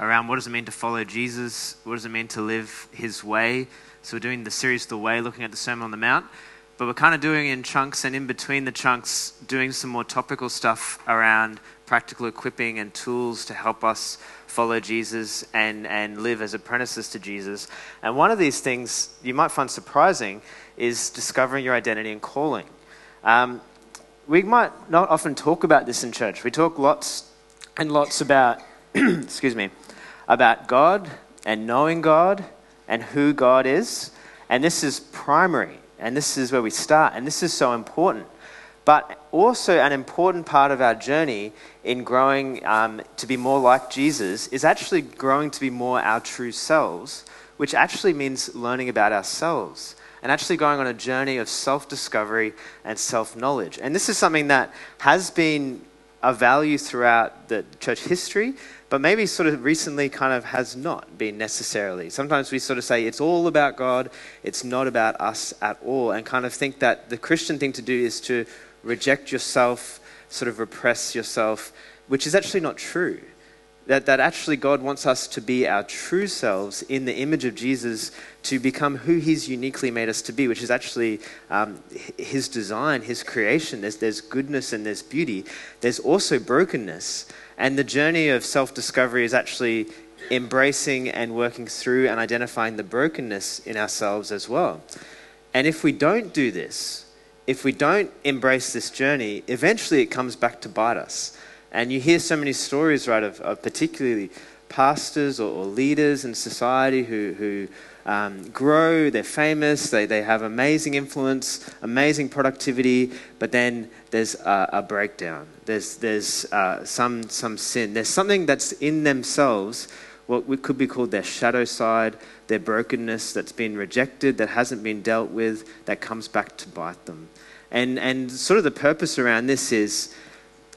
around what does it mean to follow Jesus? What does it mean to live his way? So we're doing the series The Way, looking at the Sermon on the Mount. But we're kind of doing in chunks and in between the chunks, doing some more topical stuff around practical equipping and tools to help us follow Jesus and, and live as apprentices to Jesus. And one of these things you might find surprising is discovering your identity and calling. Um, we might not often talk about this in church. We talk lots and lots about, excuse me, about God and knowing God and who God is. And this is primary. And this is where we start. And this is so important. But also, an important part of our journey in growing um, to be more like Jesus is actually growing to be more our true selves, which actually means learning about ourselves and actually going on a journey of self discovery and self knowledge. And this is something that has been a value throughout the church history, but maybe sort of recently kind of has not been necessarily. Sometimes we sort of say it's all about God, it's not about us at all, and kind of think that the Christian thing to do is to reject yourself, sort of repress yourself, which is actually not true. That, that actually God wants us to be our true selves in the image of Jesus to become who He's uniquely made us to be, which is actually um, His design, His creation. There's, there's goodness and there's beauty. There's also brokenness. And the journey of self discovery is actually embracing and working through and identifying the brokenness in ourselves as well. And if we don't do this, if we don't embrace this journey, eventually it comes back to bite us. And you hear so many stories, right, of, of particularly pastors or, or, leaders in society who, who um, grow, they're famous, they, they have amazing influence, amazing productivity, but then there's a, a breakdown. There's, there's uh, some, some sin. There's something that's in themselves, what we could be called their shadow side, their brokenness that's been rejected, that hasn't been dealt with, that comes back to bite them. And, and sort of the purpose around this is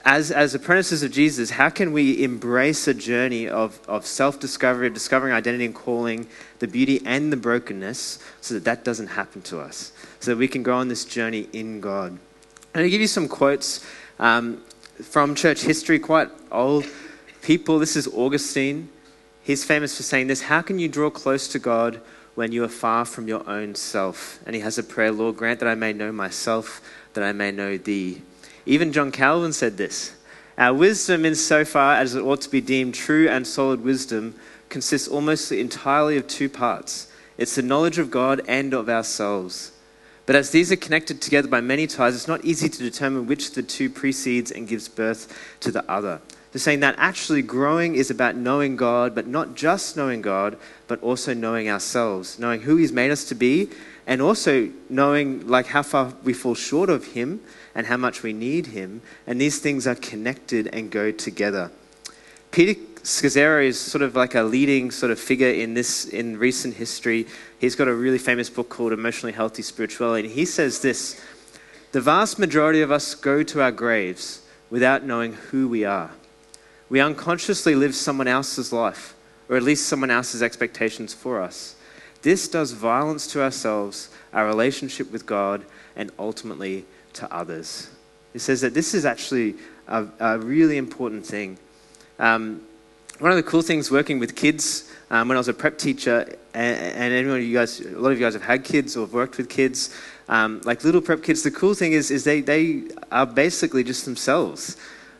as, as apprentices of Jesus, how can we embrace a journey of, of self discovery, of discovering identity and calling, the beauty and the brokenness, so that that doesn't happen to us, so that we can go on this journey in God? I'm going to give you some quotes um, from church history, quite old people. This is Augustine. He's famous for saying this How can you draw close to God when you are far from your own self? And he has a prayer, Lord, grant that I may know myself, that I may know thee. Even John Calvin said this Our wisdom, in so far as it ought to be deemed true and solid wisdom, consists almost entirely of two parts it's the knowledge of God and of ourselves. But as these are connected together by many ties, it's not easy to determine which of the two precedes and gives birth to the other. They're saying that actually growing is about knowing God, but not just knowing God, but also knowing ourselves, knowing who He's made us to be, and also knowing like how far we fall short of Him and how much we need Him. And these things are connected and go together. Peter Scazzero is sort of like a leading sort of figure in this in recent history. He's got a really famous book called Emotionally Healthy Spirituality. And he says this The vast majority of us go to our graves without knowing who we are. We unconsciously live someone else's life, or at least someone else's expectations for us. This does violence to ourselves, our relationship with God, and ultimately to others. It says that this is actually a, a really important thing. Um, one of the cool things working with kids um, when I was a prep teacher, and, and anyone you guys, a lot of you guys have had kids or have worked with kids, um, like little prep kids. The cool thing is, is they, they are basically just themselves.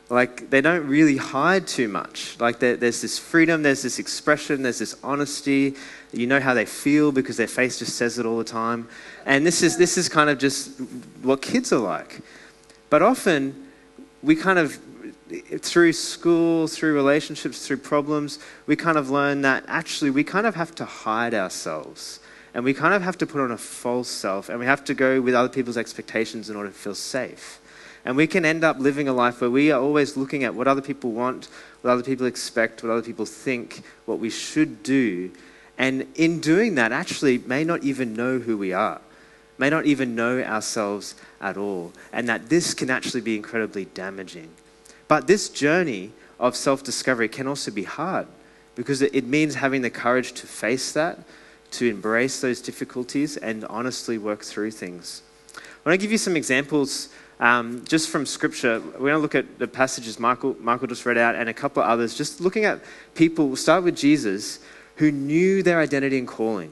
Like they don't really hide too much. Like there's this freedom, there's this expression, there's this honesty. You know how they feel because their face just says it all the time. And this is this is kind of just what kids are like. But often we kind of through school, through relationships, through problems, we kind of learn that actually we kind of have to hide ourselves. And we kind of have to put on a false self and we have to go with other people's expectations in order to feel safe. And we can end up living a life where we are always looking at what other people want, what other people expect, what other people think, what we should do. And in doing that, actually, may not even know who we are, may not even know ourselves at all. And that this can actually be incredibly damaging. But this journey of self discovery can also be hard because it means having the courage to face that, to embrace those difficulties, and honestly work through things. I want to give you some examples um, just from Scripture. We're going to look at the passages Michael, Michael just read out and a couple of others, just looking at people, we'll start with Jesus, who knew their identity and calling,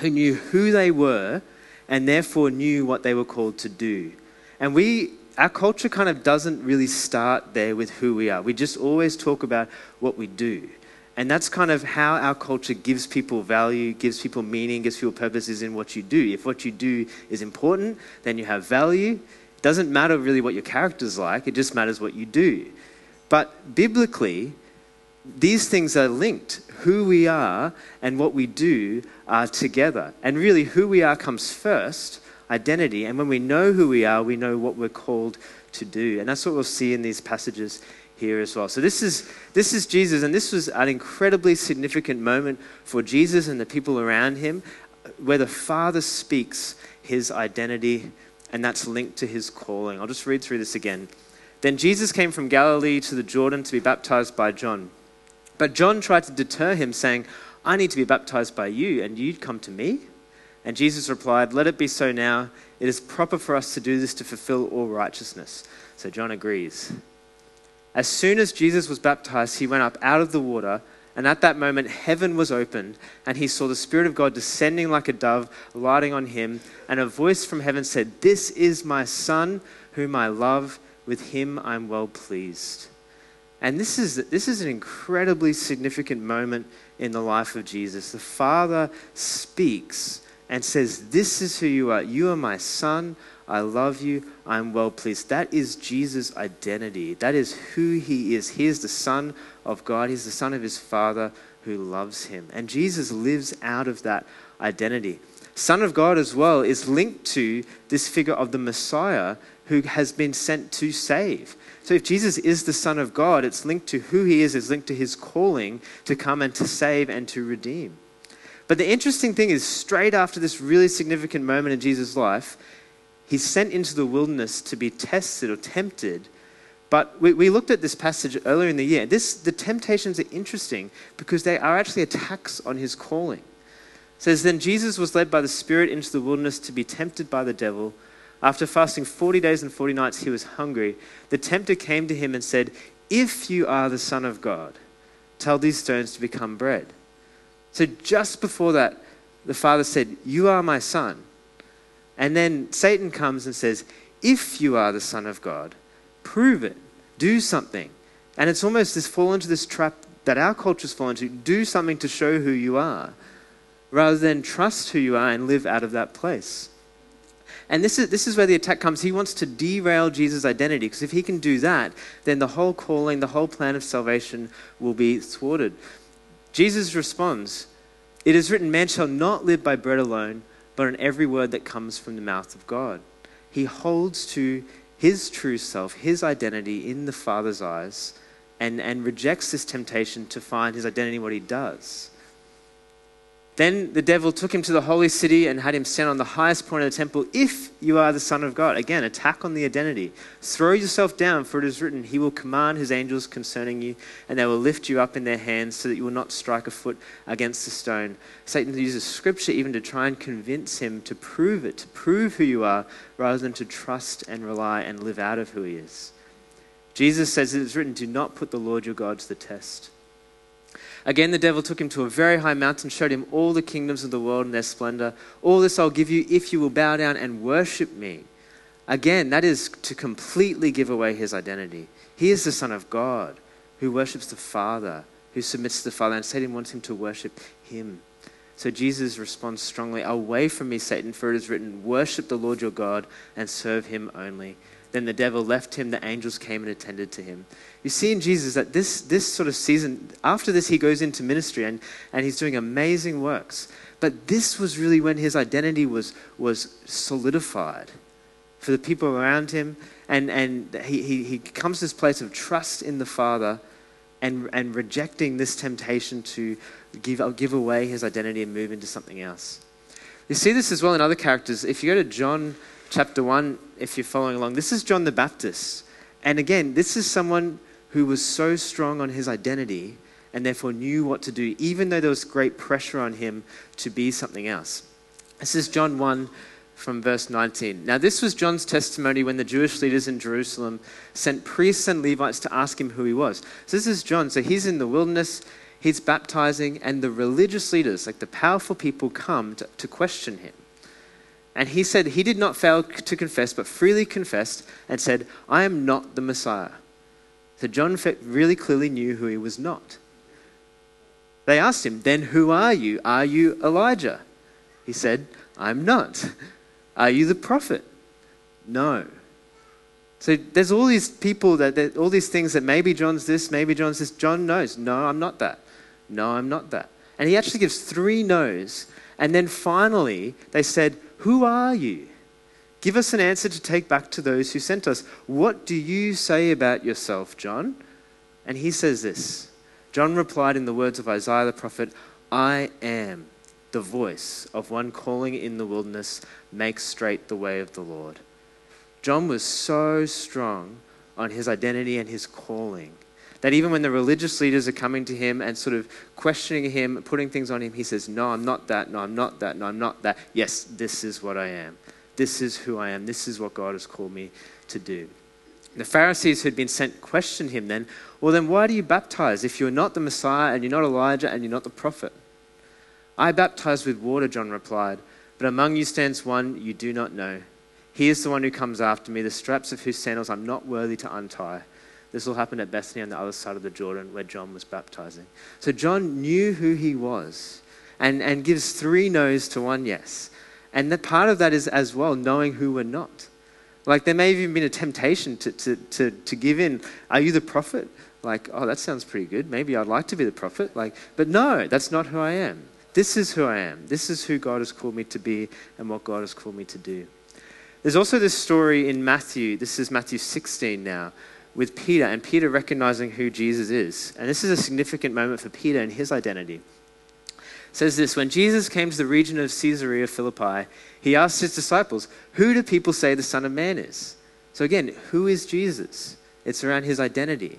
who knew who they were, and therefore knew what they were called to do. And we, our culture kind of doesn't really start there with who we are. We just always talk about what we do. And that's kind of how our culture gives people value, gives people meaning, gives people purpose is in what you do. If what you do is important, then you have value. Doesn't matter really what your character's like, it just matters what you do. But biblically, these things are linked. Who we are and what we do are together. And really, who we are comes first, identity. And when we know who we are, we know what we're called to do. And that's what we'll see in these passages here as well. So this is this is Jesus, and this was an incredibly significant moment for Jesus and the people around him, where the Father speaks his identity, and that's linked to his calling. I'll just read through this again. Then Jesus came from Galilee to the Jordan to be baptized by John. But John tried to deter him, saying, I need to be baptized by you, and you'd come to me? And Jesus replied, Let it be so now. It is proper for us to do this to fulfill all righteousness. So John agrees. As soon as Jesus was baptized, he went up out of the water, and at that moment heaven was opened, and he saw the Spirit of God descending like a dove, lighting on him, and a voice from heaven said, This is my Son, whom I love. With him I am well pleased. And this is, this is an incredibly significant moment in the life of Jesus. The Father speaks and says, This is who you are. You are my Son. I love you, I'm well pleased. That is Jesus' identity. That is who he is. He is the Son of God, he's the Son of his Father who loves him. And Jesus lives out of that identity. Son of God as well is linked to this figure of the Messiah who has been sent to save. So if Jesus is the Son of God, it's linked to who he is, it's linked to his calling to come and to save and to redeem. But the interesting thing is, straight after this really significant moment in Jesus' life, He's sent into the wilderness to be tested or tempted. But we, we looked at this passage earlier in the year. This, the temptations are interesting because they are actually attacks on his calling. It says, Then Jesus was led by the Spirit into the wilderness to be tempted by the devil. After fasting 40 days and 40 nights, he was hungry. The tempter came to him and said, If you are the Son of God, tell these stones to become bread. So just before that, the Father said, You are my Son. And then Satan comes and says, If you are the Son of God, prove it, do something. And it's almost this fall into this trap that our cultures fall into do something to show who you are, rather than trust who you are and live out of that place. And this is, this is where the attack comes. He wants to derail Jesus' identity, because if he can do that, then the whole calling, the whole plan of salvation will be thwarted. Jesus responds, It is written, Man shall not live by bread alone but on every word that comes from the mouth of God. He holds to his true self, his identity in the Father's eyes, and, and rejects this temptation to find his identity in what he does. Then the devil took him to the holy city and had him stand on the highest point of the temple. If you are the Son of God, again, attack on the identity. Throw yourself down, for it is written, He will command His angels concerning you, and they will lift you up in their hands so that you will not strike a foot against a stone. Satan uses scripture even to try and convince him to prove it, to prove who you are, rather than to trust and rely and live out of who He is. Jesus says it is written, Do not put the Lord your God to the test. Again, the devil took him to a very high mountain, showed him all the kingdoms of the world and their splendor. All this I'll give you if you will bow down and worship me. Again, that is to completely give away his identity. He is the Son of God who worships the Father, who submits to the Father, and Satan wants him to worship him. So Jesus responds strongly Away from me, Satan, for it is written, Worship the Lord your God and serve him only. Then the devil left him, the angels came and attended to him. You see in Jesus that this, this sort of season, after this, he goes into ministry and, and he's doing amazing works. But this was really when his identity was, was solidified for the people around him. And, and he, he, he comes to this place of trust in the Father and, and rejecting this temptation to give, give away his identity and move into something else. You see this as well in other characters. If you go to John chapter 1, if you're following along, this is John the Baptist. And again, this is someone who was so strong on his identity and therefore knew what to do, even though there was great pressure on him to be something else. This is John 1 from verse 19. Now, this was John's testimony when the Jewish leaders in Jerusalem sent priests and Levites to ask him who he was. So, this is John. So, he's in the wilderness, he's baptizing, and the religious leaders, like the powerful people, come to, to question him. And he said he did not fail to confess, but freely confessed and said, I am not the Messiah. So, John really clearly knew who he was not. They asked him, Then who are you? Are you Elijah? He said, I'm not. Are you the prophet? No. So there's all these people that, that, all these things that maybe John's this, maybe John's this. John knows, no, I'm not that. No, I'm not that. And he actually gives three no's. And then finally, they said, Who are you? Give us an answer to take back to those who sent us. What do you say about yourself, John? And he says this John replied in the words of Isaiah the prophet, I am the voice of one calling in the wilderness, make straight the way of the Lord. John was so strong on his identity and his calling that even when the religious leaders are coming to him and sort of questioning him, putting things on him, he says, No, I'm not that. No, I'm not that. No, I'm not that. Yes, this is what I am. This is who I am. This is what God has called me to do. The Pharisees who'd been sent questioned him then, Well, then why do you baptize if you're not the Messiah and you're not Elijah and you're not the prophet? I baptize with water, John replied, but among you stands one you do not know. He is the one who comes after me, the straps of whose sandals I'm not worthy to untie. This all happened at Bethany on the other side of the Jordan where John was baptizing. So John knew who he was and, and gives three no's to one yes. And that part of that is as well knowing who we're not. Like there may have even been a temptation to, to, to, to give in. Are you the prophet? Like, oh, that sounds pretty good. Maybe I'd like to be the prophet. Like, but no, that's not who I am. This is who I am. This is who God has called me to be and what God has called me to do. There's also this story in Matthew. This is Matthew 16 now, with Peter and Peter recognizing who Jesus is. And this is a significant moment for Peter and his identity. It says this When Jesus came to the region of Caesarea Philippi, he asked his disciples, Who do people say the Son of Man is? So again, who is Jesus? It's around his identity.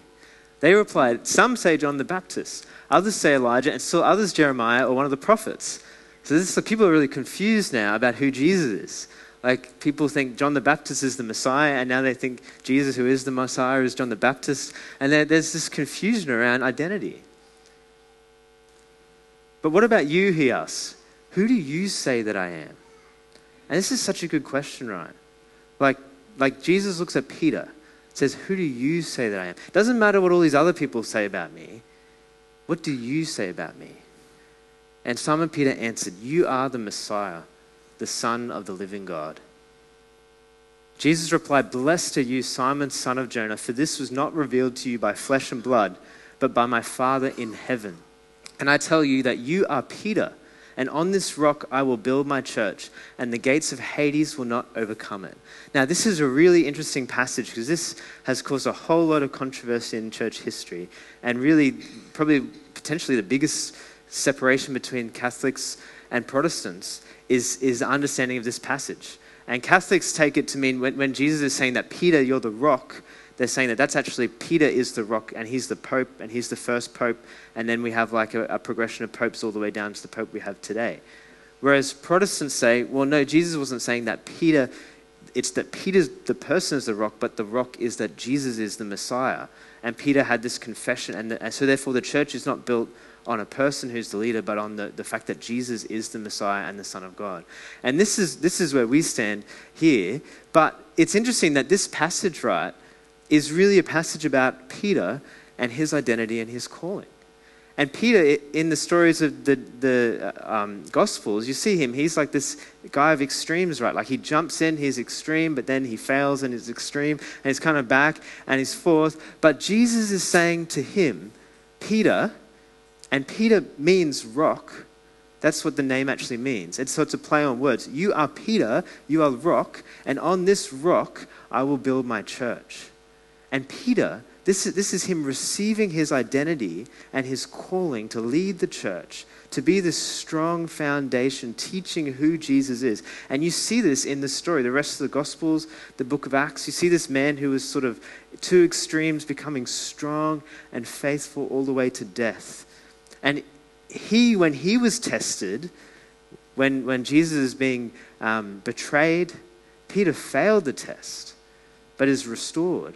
They replied, Some say John the Baptist, others say Elijah, and still others Jeremiah or one of the prophets. So this is, people are really confused now about who Jesus is. Like people think John the Baptist is the Messiah, and now they think Jesus, who is the Messiah, is John the Baptist. And there's this confusion around identity. But what about you, he asks? Who do you say that I am? And this is such a good question, right? Like, like Jesus looks at Peter says, Who do you say that I am? It doesn't matter what all these other people say about me. What do you say about me? And Simon Peter answered, You are the Messiah, the Son of the living God. Jesus replied, Blessed are you, Simon, son of Jonah, for this was not revealed to you by flesh and blood, but by my Father in heaven. And I tell you that you are Peter and on this rock I will build my church, and the gates of Hades will not overcome it. Now, this is a really interesting passage because this has caused a whole lot of controversy in church history, and really, probably potentially the biggest separation between Catholics and Protestants is, is the understanding of this passage. And Catholics take it to mean when, when Jesus is saying that, Peter, you're the rock, they're saying that that's actually Peter is the rock and he's the pope and he's the first pope. And then we have like a, a progression of popes all the way down to the pope we have today. Whereas Protestants say, well, no, Jesus wasn't saying that Peter, it's that Peter's the person is the rock, but the rock is that Jesus is the Messiah. And Peter had this confession. And, the, and so therefore the church is not built on a person who's the leader, but on the, the fact that Jesus is the Messiah and the Son of God. And this is, this is where we stand here. But it's interesting that this passage, right, is really a passage about Peter and his identity and his calling. And Peter, in the stories of the, the um, Gospels, you see him, he's like this guy of extremes, right? Like he jumps in, he's extreme, but then he fails and he's extreme, and he's kind of back and he's forth. But Jesus is saying to him, Peter, and Peter means rock. That's what the name actually means. And so it's a play on words. You are Peter, you are rock, and on this rock I will build my church. And Peter, this is, this is him receiving his identity and his calling to lead the church, to be this strong foundation, teaching who Jesus is. And you see this in the story, the rest of the Gospels, the book of Acts. You see this man who was sort of two extremes, becoming strong and faithful all the way to death. And he, when he was tested, When, when Jesus is being um, betrayed, Peter failed the test, but is restored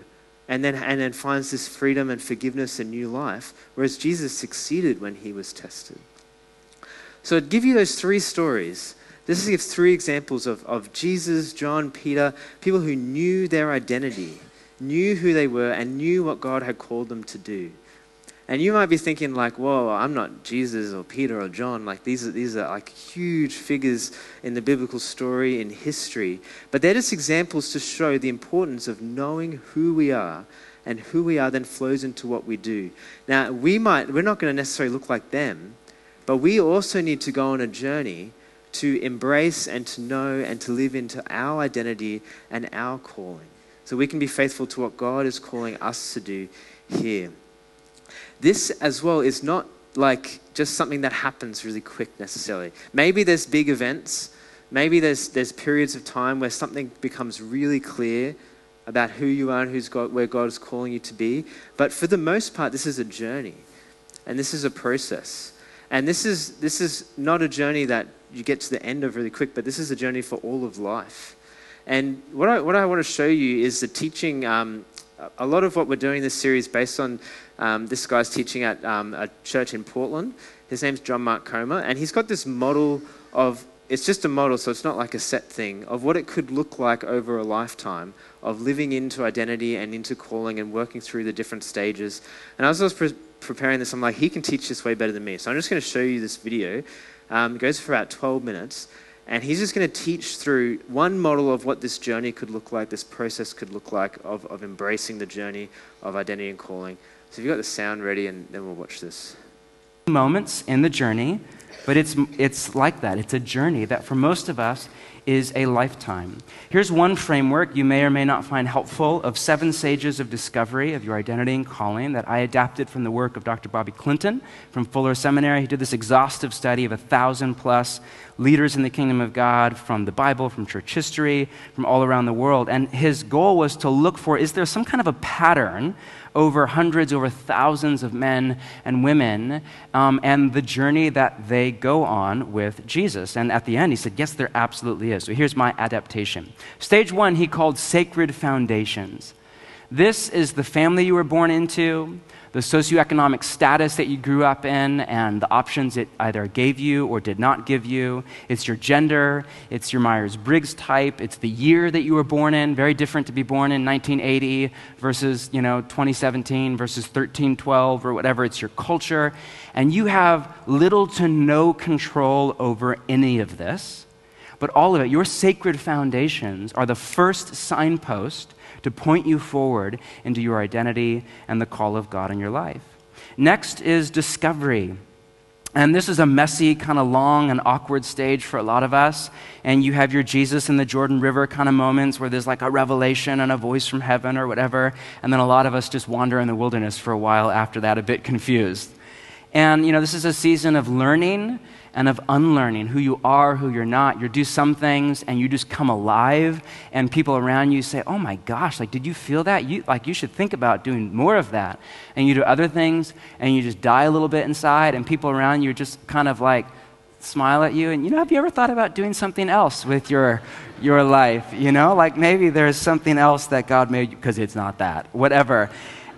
and then, and then finds this freedom and forgiveness and new life, whereas Jesus succeeded when he was tested. So I'd give you those three stories. This gives three examples of, of Jesus, John, Peter, people who knew their identity, knew who they were, and knew what God had called them to do. And you might be thinking, like, whoa, I'm not Jesus or Peter or John. Like, these are, these are like huge figures in the biblical story, in history. But they're just examples to show the importance of knowing who we are. And who we are then flows into what we do. Now, we might, we're not going to necessarily look like them, but we also need to go on a journey to embrace and to know and to live into our identity and our calling. So we can be faithful to what God is calling us to do here. This as well is not like just something that happens really quick necessarily. Maybe there's big events, maybe there's, there's periods of time where something becomes really clear about who you are and who's God, where God is calling you to be. But for the most part, this is a journey and this is a process. And this is, this is not a journey that you get to the end of really quick, but this is a journey for all of life. And what I, what I want to show you is the teaching. Um, a lot of what we're doing in this series based on um, this guy's teaching at um, a church in Portland. His name's John Mark Comer, and he's got this model of it's just a model, so it's not like a set thing, of what it could look like over a lifetime of living into identity and into calling and working through the different stages. And as I was pre- preparing this, I'm like, he can teach this way better than me. So I'm just going to show you this video. Um, it goes for about 12 minutes. And he's just going to teach through one model of what this journey could look like, this process could look like of, of embracing the journey of identity and calling. So if you've got the sound ready, and then we'll watch this. Moments in the journey, but it's, it's like that. It's a journey that for most of us is a lifetime. Here's one framework you may or may not find helpful of seven stages of discovery of your identity and calling that I adapted from the work of Dr. Bobby Clinton from Fuller Seminary. He did this exhaustive study of a thousand plus leaders in the kingdom of God from the Bible, from church history, from all around the world. And his goal was to look for is there some kind of a pattern over hundreds, over thousands of men and women, um, and the journey that they go on with Jesus. And at the end, he said, Yes, there absolutely So here's my adaptation. Stage one, he called Sacred Foundations. This is the family you were born into, the socioeconomic status that you grew up in and the options it either gave you or did not give you. It's your gender, it's your Myers Briggs type, it's the year that you were born in, very different to be born in 1980 versus, you know, 2017 versus 1312 or whatever. It's your culture. And you have little to no control over any of this. But all of it, your sacred foundations are the first signpost to point you forward into your identity and the call of God in your life. Next is discovery. And this is a messy, kind of long and awkward stage for a lot of us. And you have your Jesus in the Jordan River kind of moments where there's like a revelation and a voice from heaven or whatever. And then a lot of us just wander in the wilderness for a while after that, a bit confused. And, you know, this is a season of learning and of unlearning who you are, who you're not. You do some things and you just come alive, and people around you say, Oh my gosh, like, did you feel that? You, like, you should think about doing more of that. And you do other things and you just die a little bit inside, and people around you just kind of like, smile at you and you know have you ever thought about doing something else with your your life you know like maybe there's something else that god made because it's not that whatever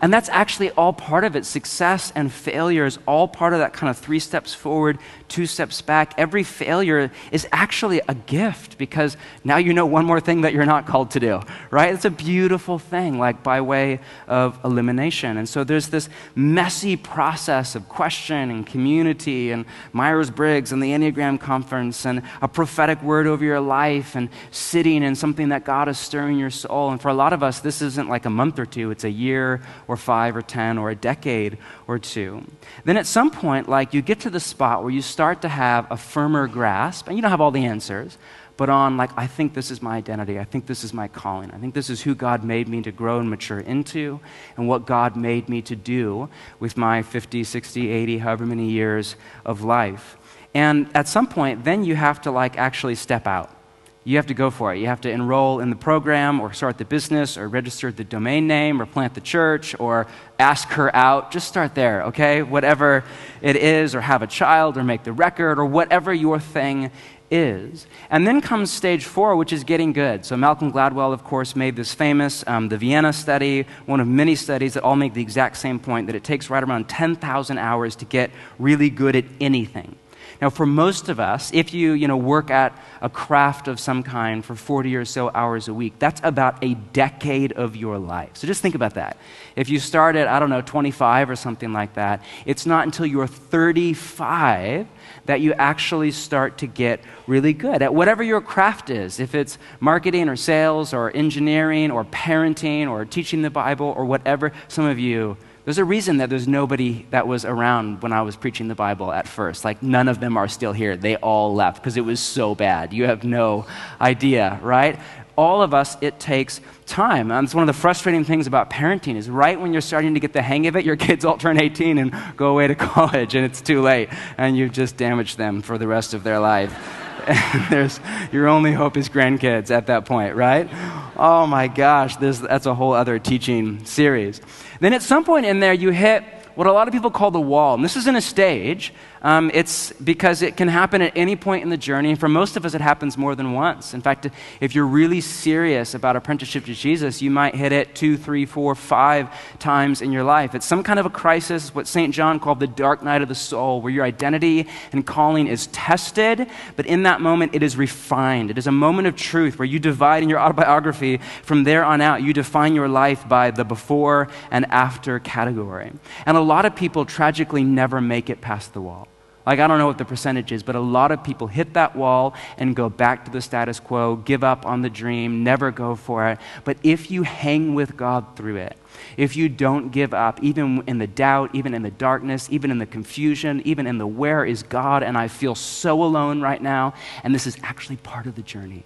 and that's actually all part of it. Success and failure is all part of that kind of three steps forward, two steps back. Every failure is actually a gift because now you know one more thing that you're not called to do, right? It's a beautiful thing, like by way of elimination. And so there's this messy process of question and community and Myers Briggs and the Enneagram Conference and a prophetic word over your life and sitting in something that God is stirring your soul. And for a lot of us, this isn't like a month or two, it's a year or five or 10 or a decade or two. Then at some point, like you get to the spot where you start to have a firmer grasp, and you don't have all the answers, but on like, I think this is my identity. I think this is my calling. I think this is who God made me to grow and mature into, and what God made me to do with my 50, 60, 80, however many years of life. And at some point, then you have to like actually step out you have to go for it. You have to enroll in the program or start the business or register the domain name or plant the church or ask her out. Just start there, okay? Whatever it is, or have a child or make the record or whatever your thing is. And then comes stage four, which is getting good. So, Malcolm Gladwell, of course, made this famous, um, the Vienna study, one of many studies that all make the exact same point that it takes right around 10,000 hours to get really good at anything. Now, for most of us, if you, you know, work at a craft of some kind for 40 or so hours a week, that's about a decade of your life. So just think about that. If you start at, I don't know, 25 or something like that, it's not until you're 35 that you actually start to get really good at whatever your craft is. If it's marketing or sales or engineering or parenting or teaching the Bible or whatever, some of you there's a reason that there's nobody that was around when I was preaching the Bible at first. Like, none of them are still here. They all left because it was so bad. You have no idea, right? All of us, it takes time. And it's one of the frustrating things about parenting is right when you're starting to get the hang of it, your kids all turn 18 and go away to college, and it's too late, and you've just damaged them for the rest of their life. there's, your only hope is grandkids at that point, right? Oh my gosh, that's a whole other teaching series. Then at some point in there, you hit what a lot of people call the wall. And this isn't a stage, um, it's because it can happen at any point in the journey. And for most of us, it happens more than once. In fact, if you're really serious about apprenticeship to Jesus, you might hit it two, three, four, five times in your life. It's some kind of a crisis, what St. John called the dark night of the soul, where your identity and calling is tested, but in that moment, it is refined. It is a moment of truth where you divide in your autobiography. From there on out, you define your life by the before and after category. And a lot of people tragically never make it past the wall. Like, I don't know what the percentage is, but a lot of people hit that wall and go back to the status quo, give up on the dream, never go for it. But if you hang with God through it, if you don't give up, even in the doubt, even in the darkness, even in the confusion, even in the where is God, and I feel so alone right now, and this is actually part of the journey.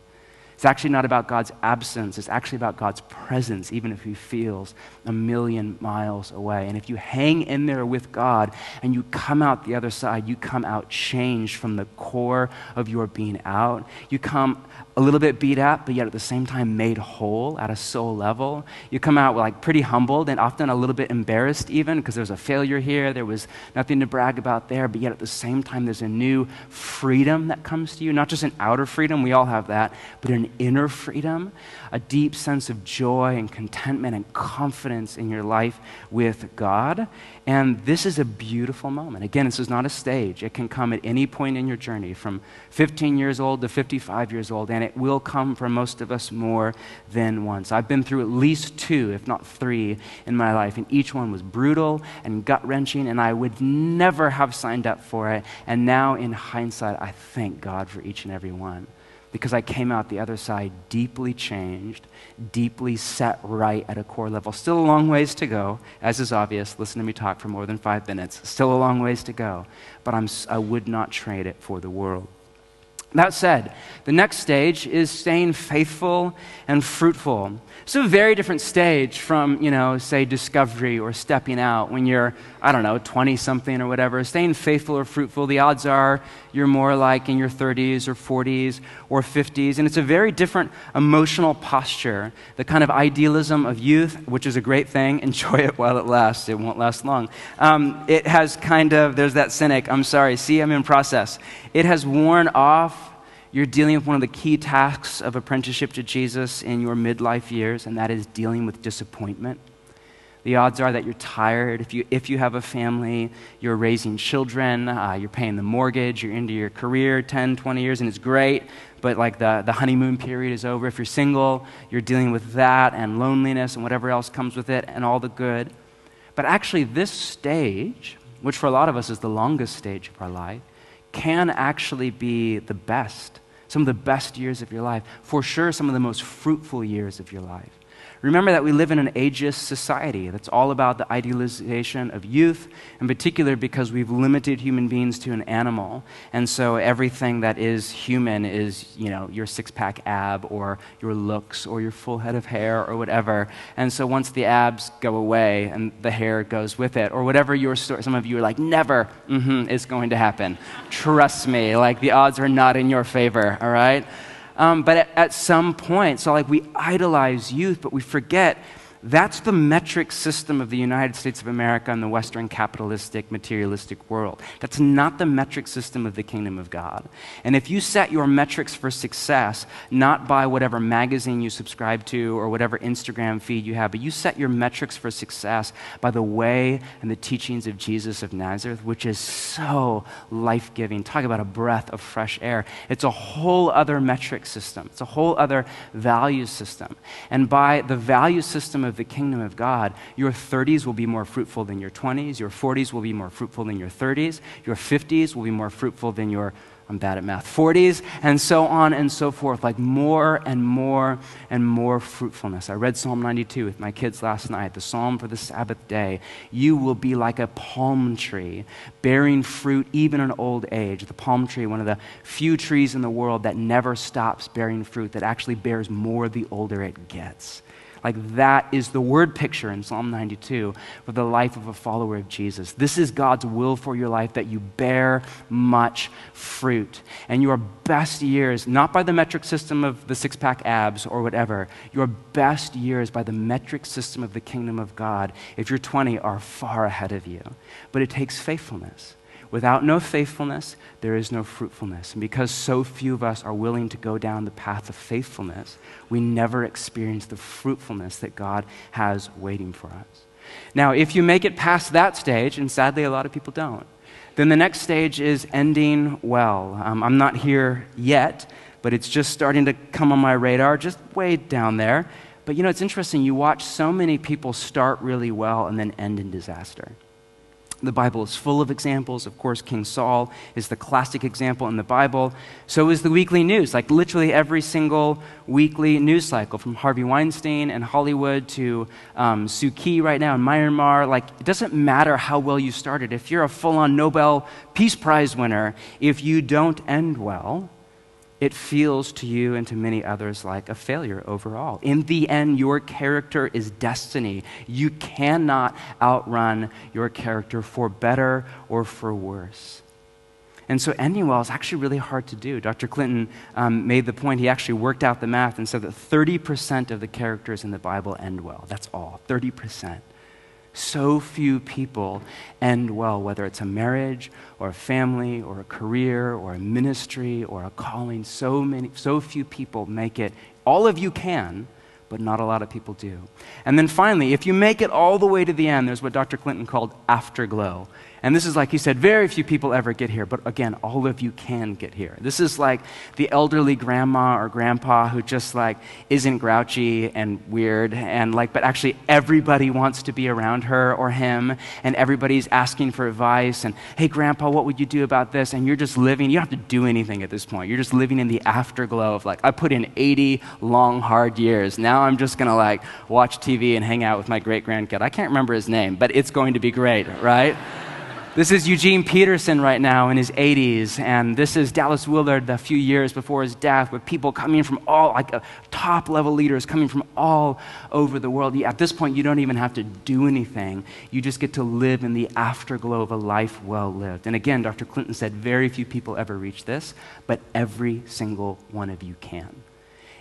It's actually not about God's absence, it's actually about God's presence, even if He feels a million miles away. And if you hang in there with God and you come out the other side, you come out changed from the core of your being out. You come a little bit beat up, but yet at the same time made whole at a soul level. You come out like pretty humbled and often a little bit embarrassed, even because there's a failure here, there was nothing to brag about there, but yet at the same time, there's a new freedom that comes to you. Not just an outer freedom, we all have that, but an inner freedom, a deep sense of joy and contentment and confidence in your life with God. And this is a beautiful moment. Again, this is not a stage. It can come at any point in your journey, from 15 years old to 55 years old, and it will come for most of us more than once. I've been through at least two, if not three, in my life, and each one was brutal and gut wrenching, and I would never have signed up for it. And now, in hindsight, I thank God for each and every one because I came out the other side deeply changed, deeply set right at a core level. Still a long ways to go, as is obvious. Listen to me talk for more than five minutes. Still a long ways to go, but I'm, I would not trade it for the world. That said, the next stage is staying faithful and fruitful. It's a very different stage from, you know, say discovery or stepping out when you're, I don't know, 20 something or whatever. Staying faithful or fruitful, the odds are you're more like in your 30s or 40s or 50s. And it's a very different emotional posture. The kind of idealism of youth, which is a great thing, enjoy it while it lasts. It won't last long. Um, it has kind of, there's that cynic, I'm sorry, see, I'm in process. It has worn off you're dealing with one of the key tasks of apprenticeship to Jesus in your midlife years, and that is dealing with disappointment. The odds are that you're tired. If you, if you have a family, you're raising children, uh, you're paying the mortgage, you're into your career 10, 20 years, and it's great, but like the, the honeymoon period is over. If you're single, you're dealing with that and loneliness and whatever else comes with it and all the good. But actually, this stage, which for a lot of us is the longest stage of our life, can actually be the best some of the best years of your life, for sure, some of the most fruitful years of your life. Remember that we live in an ageist society that's all about the idealization of youth, in particular because we've limited human beings to an animal. And so everything that is human is, you know, your six pack ab or your looks or your full head of hair or whatever. And so once the abs go away and the hair goes with it, or whatever your story, some of you are like, never, mm-hmm, it's going to happen. Trust me, like the odds are not in your favor, all right? Um, but at, at some point, so like we idolize youth, but we forget That's the metric system of the United States of America and the Western capitalistic, materialistic world. That's not the metric system of the kingdom of God. And if you set your metrics for success not by whatever magazine you subscribe to or whatever Instagram feed you have, but you set your metrics for success by the way and the teachings of Jesus of Nazareth, which is so life giving. Talk about a breath of fresh air. It's a whole other metric system, it's a whole other value system. And by the value system of of the kingdom of God, your 30s will be more fruitful than your 20s, your 40s will be more fruitful than your 30s, your 50s will be more fruitful than your I'm bad at math, 40s, and so on and so forth, like more and more and more fruitfulness. I read Psalm 92 with my kids last night, the psalm for the Sabbath day. You will be like a palm tree, bearing fruit even in old age. The palm tree, one of the few trees in the world that never stops bearing fruit, that actually bears more the older it gets. Like that is the word picture in Psalm 92 for the life of a follower of Jesus. This is God's will for your life that you bear much fruit. And your best years, not by the metric system of the six pack abs or whatever, your best years by the metric system of the kingdom of God, if you're 20, are far ahead of you. But it takes faithfulness. Without no faithfulness, there is no fruitfulness. And because so few of us are willing to go down the path of faithfulness, we never experience the fruitfulness that God has waiting for us. Now, if you make it past that stage, and sadly a lot of people don't, then the next stage is ending well. Um, I'm not here yet, but it's just starting to come on my radar, just way down there. But you know, it's interesting. You watch so many people start really well and then end in disaster. The Bible is full of examples. Of course, King Saul is the classic example in the Bible. So is the weekly news, like literally every single weekly news cycle, from Harvey Weinstein and Hollywood to um, Suu Kyi right now in Myanmar. Like, it doesn't matter how well you started. If you're a full on Nobel Peace Prize winner, if you don't end well, it feels to you and to many others like a failure overall. In the end, your character is destiny. You cannot outrun your character for better or for worse. And so ending well is actually really hard to do. Dr. Clinton um, made the point, he actually worked out the math and said that 30% of the characters in the Bible end well. That's all, 30% so few people end well, whether it's a marriage or a family or a career or a ministry or a calling. So many, so few people make it. All of you can, but not a lot of people do. And then finally, if you make it all the way to the end, there's what Dr. Clinton called afterglow. And this is like he said, very few people ever get here, but again, all of you can get here. This is like the elderly grandma or grandpa who just like isn't grouchy and weird and like, but actually everybody wants to be around her or him and everybody's asking for advice and, hey, grandpa, what would you do about this? And you're just living, you don't have to do anything at this point. You're just living in the afterglow of like, I put in 80 long, hard years. Now I'm just gonna like watch TV and hang out with my great grandkid. I can't remember his name, but it's going to be great, right? This is Eugene Peterson right now in his 80s, and this is Dallas Willard a few years before his death, with people coming from all, like uh, top level leaders coming from all over the world. At this point, you don't even have to do anything. You just get to live in the afterglow of a life well lived. And again, Dr. Clinton said very few people ever reach this, but every single one of you can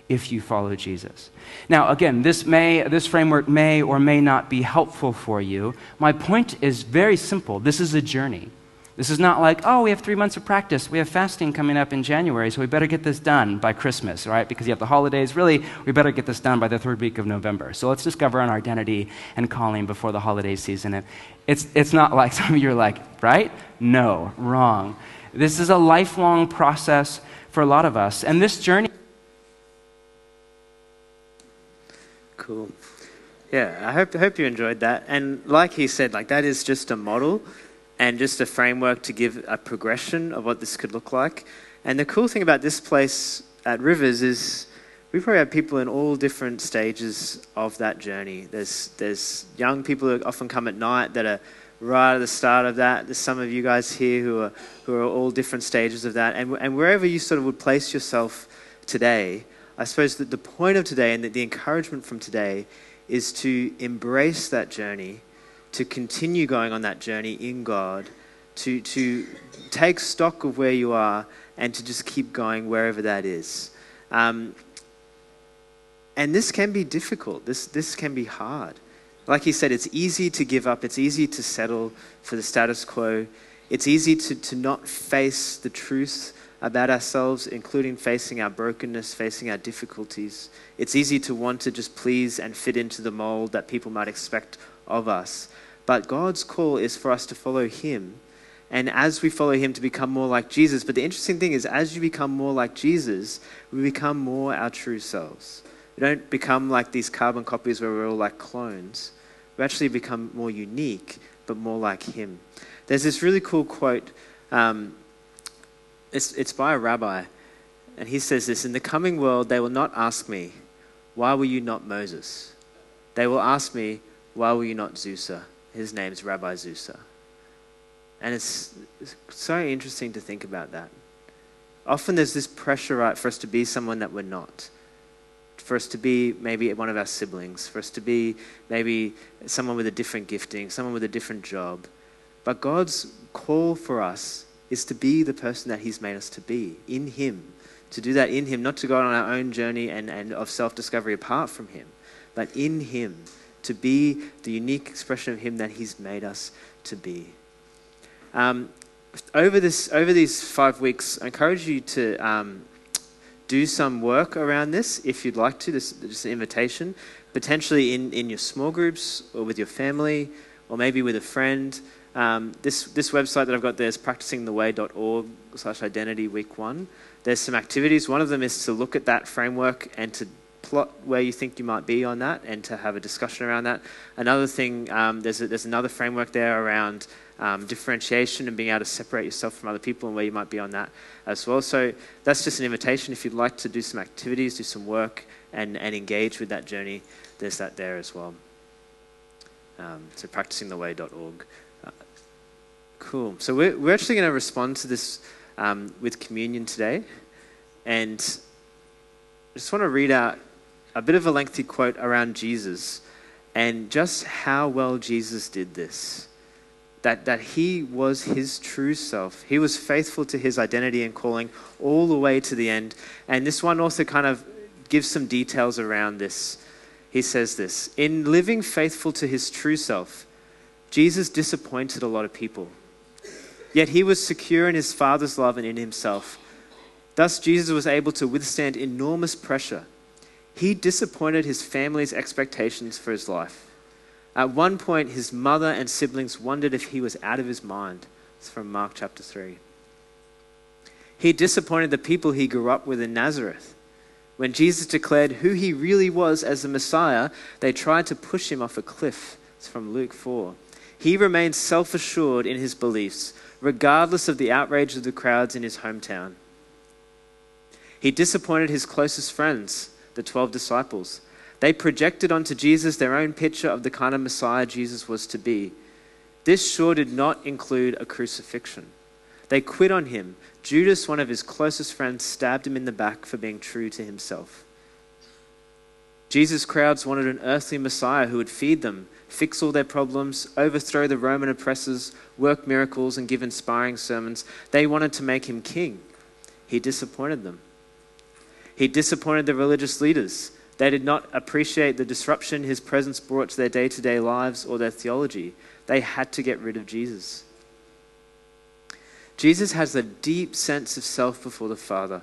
if you follow Jesus. Now, again, this, may, this framework may or may not be helpful for you. My point is very simple this is a journey. This is not like, oh, we have three months of practice. We have fasting coming up in January, so we better get this done by Christmas, right? Because you have the holidays. Really, we better get this done by the third week of November. So let's discover our identity and calling before the holiday season. It's, it's not like some of you are like, right? No, wrong. This is a lifelong process for a lot of us. And this journey. Cool. Yeah, I hope, hope you enjoyed that. And like he said, like that is just a model and just a framework to give a progression of what this could look like. And the cool thing about this place at Rivers is we probably have people in all different stages of that journey. There's, there's young people who often come at night that are right at the start of that. There's some of you guys here who are, who are all different stages of that. And, and wherever you sort of would place yourself today, I suppose that the point of today and that the encouragement from today is to embrace that journey, to continue going on that journey in God, to, to take stock of where you are, and to just keep going wherever that is. Um, and this can be difficult. This, this can be hard. Like he said, it's easy to give up, it's easy to settle for the status quo, it's easy to, to not face the truth about ourselves, including facing our brokenness, facing our difficulties. It's easy to want to just please and fit into the mold that people might expect of us. But God's call is for us to follow Him. And as we follow Him, to become more like Jesus. But the interesting thing is, as you become more like Jesus, we become more our true selves. We don't become like these carbon copies where we're all like clones. We actually become more unique, but more like Him. There's this really cool quote. Um, it's, it's by a rabbi, and he says this In the coming world, they will not ask me, Why were you not Moses? They will ask me, Why were you not Zusa? His name's Rabbi Zusa. And it's, it's so interesting to think about that. Often there's this pressure, right, for us to be someone that we're not for us to be maybe one of our siblings, for us to be maybe someone with a different gifting, someone with a different job. But God's call for us is to be the person that He's made us to be in Him, to do that in Him, not to go on our own journey and, and of self discovery apart from Him, but in Him, to be the unique expression of Him that He's made us to be. Um, over, this, over these five weeks, I encourage you to um, do some work around this if you'd like to. This is just an invitation, potentially in, in your small groups or with your family or maybe with a friend. Um, this, this website that I've got there is practicingtheway.org slash identity week one. There's some activities. One of them is to look at that framework and to plot where you think you might be on that and to have a discussion around that. Another thing, um, there's, a, there's another framework there around um, differentiation and being able to separate yourself from other people and where you might be on that as well. So that's just an invitation. If you'd like to do some activities, do some work, and, and engage with that journey, there's that there as well. Um, so practicingtheway.org. Cool. So we're, we're actually going to respond to this um, with communion today. And I just want to read out a bit of a lengthy quote around Jesus and just how well Jesus did this that, that he was his true self. He was faithful to his identity and calling all the way to the end. And this one also kind of gives some details around this. He says this In living faithful to his true self, Jesus disappointed a lot of people. Yet he was secure in his Father's love and in himself. Thus, Jesus was able to withstand enormous pressure. He disappointed his family's expectations for his life. At one point, his mother and siblings wondered if he was out of his mind. It's from Mark chapter 3. He disappointed the people he grew up with in Nazareth. When Jesus declared who he really was as the Messiah, they tried to push him off a cliff. It's from Luke 4. He remained self assured in his beliefs, regardless of the outrage of the crowds in his hometown. He disappointed his closest friends, the 12 disciples. They projected onto Jesus their own picture of the kind of Messiah Jesus was to be. This sure did not include a crucifixion. They quit on him. Judas, one of his closest friends, stabbed him in the back for being true to himself. Jesus' crowds wanted an earthly Messiah who would feed them, fix all their problems, overthrow the Roman oppressors, work miracles, and give inspiring sermons. They wanted to make him king. He disappointed them. He disappointed the religious leaders. They did not appreciate the disruption his presence brought to their day to day lives or their theology. They had to get rid of Jesus. Jesus has a deep sense of self before the Father.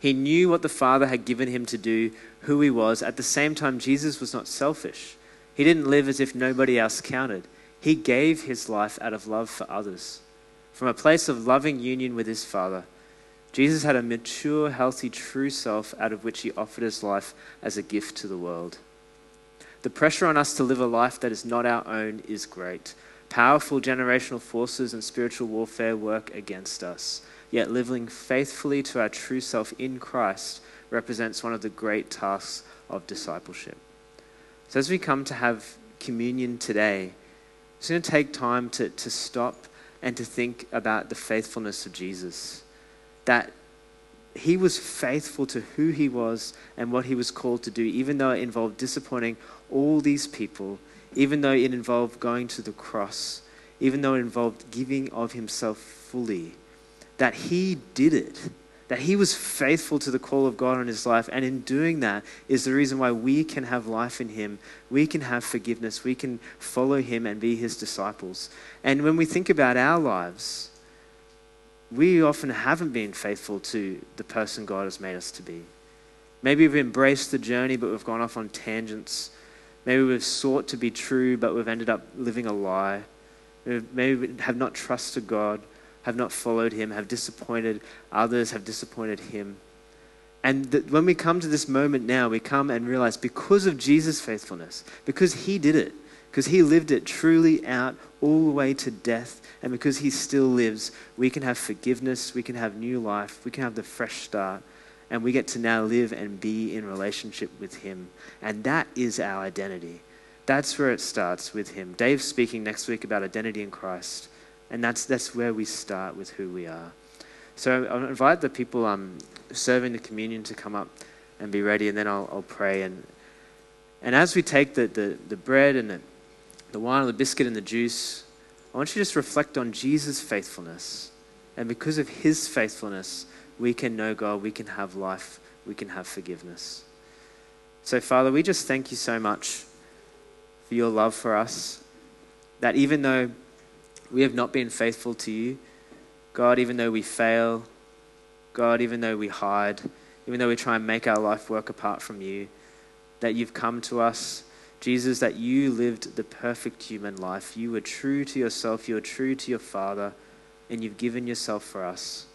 He knew what the Father had given him to do, who he was. At the same time, Jesus was not selfish. He didn't live as if nobody else counted. He gave his life out of love for others. From a place of loving union with his Father, Jesus had a mature, healthy, true self out of which he offered his life as a gift to the world. The pressure on us to live a life that is not our own is great. Powerful generational forces and spiritual warfare work against us. Yet living faithfully to our true self in Christ represents one of the great tasks of discipleship. So, as we come to have communion today, it's going to take time to, to stop and to think about the faithfulness of Jesus that he was faithful to who he was and what he was called to do, even though it involved disappointing all these people, even though it involved going to the cross, even though it involved giving of himself fully. That he did it that he was faithful to the call of God on his life. And in doing that is the reason why we can have life in him. We can have forgiveness. We can follow him and be his disciples. And when we think about our lives, we often haven't been faithful to the person God has made us to be. Maybe we've embraced the journey, but we've gone off on tangents. Maybe we've sought to be true, but we've ended up living a lie. Maybe we have not trusted God, have not followed Him, have disappointed others, have disappointed Him. And that when we come to this moment now, we come and realize because of Jesus' faithfulness, because He did it, because He lived it truly out all the way to death, and because He still lives, we can have forgiveness, we can have new life, we can have the fresh start and we get to now live and be in relationship with Him. And that is our identity. That's where it starts with Him. Dave's speaking next week about identity in Christ, and that's, that's where we start with who we are. So I'll invite the people um, serving the communion to come up and be ready, and then I'll, I'll pray. And, and as we take the, the, the bread and the, the wine, the biscuit and the juice, I want you to just reflect on Jesus' faithfulness. And because of his faithfulness, we can know God, we can have life, we can have forgiveness. So, Father, we just thank you so much for your love for us. That even though we have not been faithful to you, God, even though we fail, God, even though we hide, even though we try and make our life work apart from you, that you've come to us. Jesus, that you lived the perfect human life. You were true to yourself, you were true to your Father, and you've given yourself for us.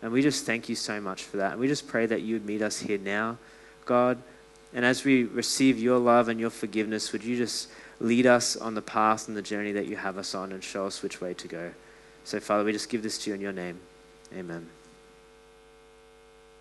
And we just thank you so much for that. And we just pray that you would meet us here now, God. And as we receive your love and your forgiveness, would you just lead us on the path and the journey that you have us on and show us which way to go? So, Father, we just give this to you in your name. Amen.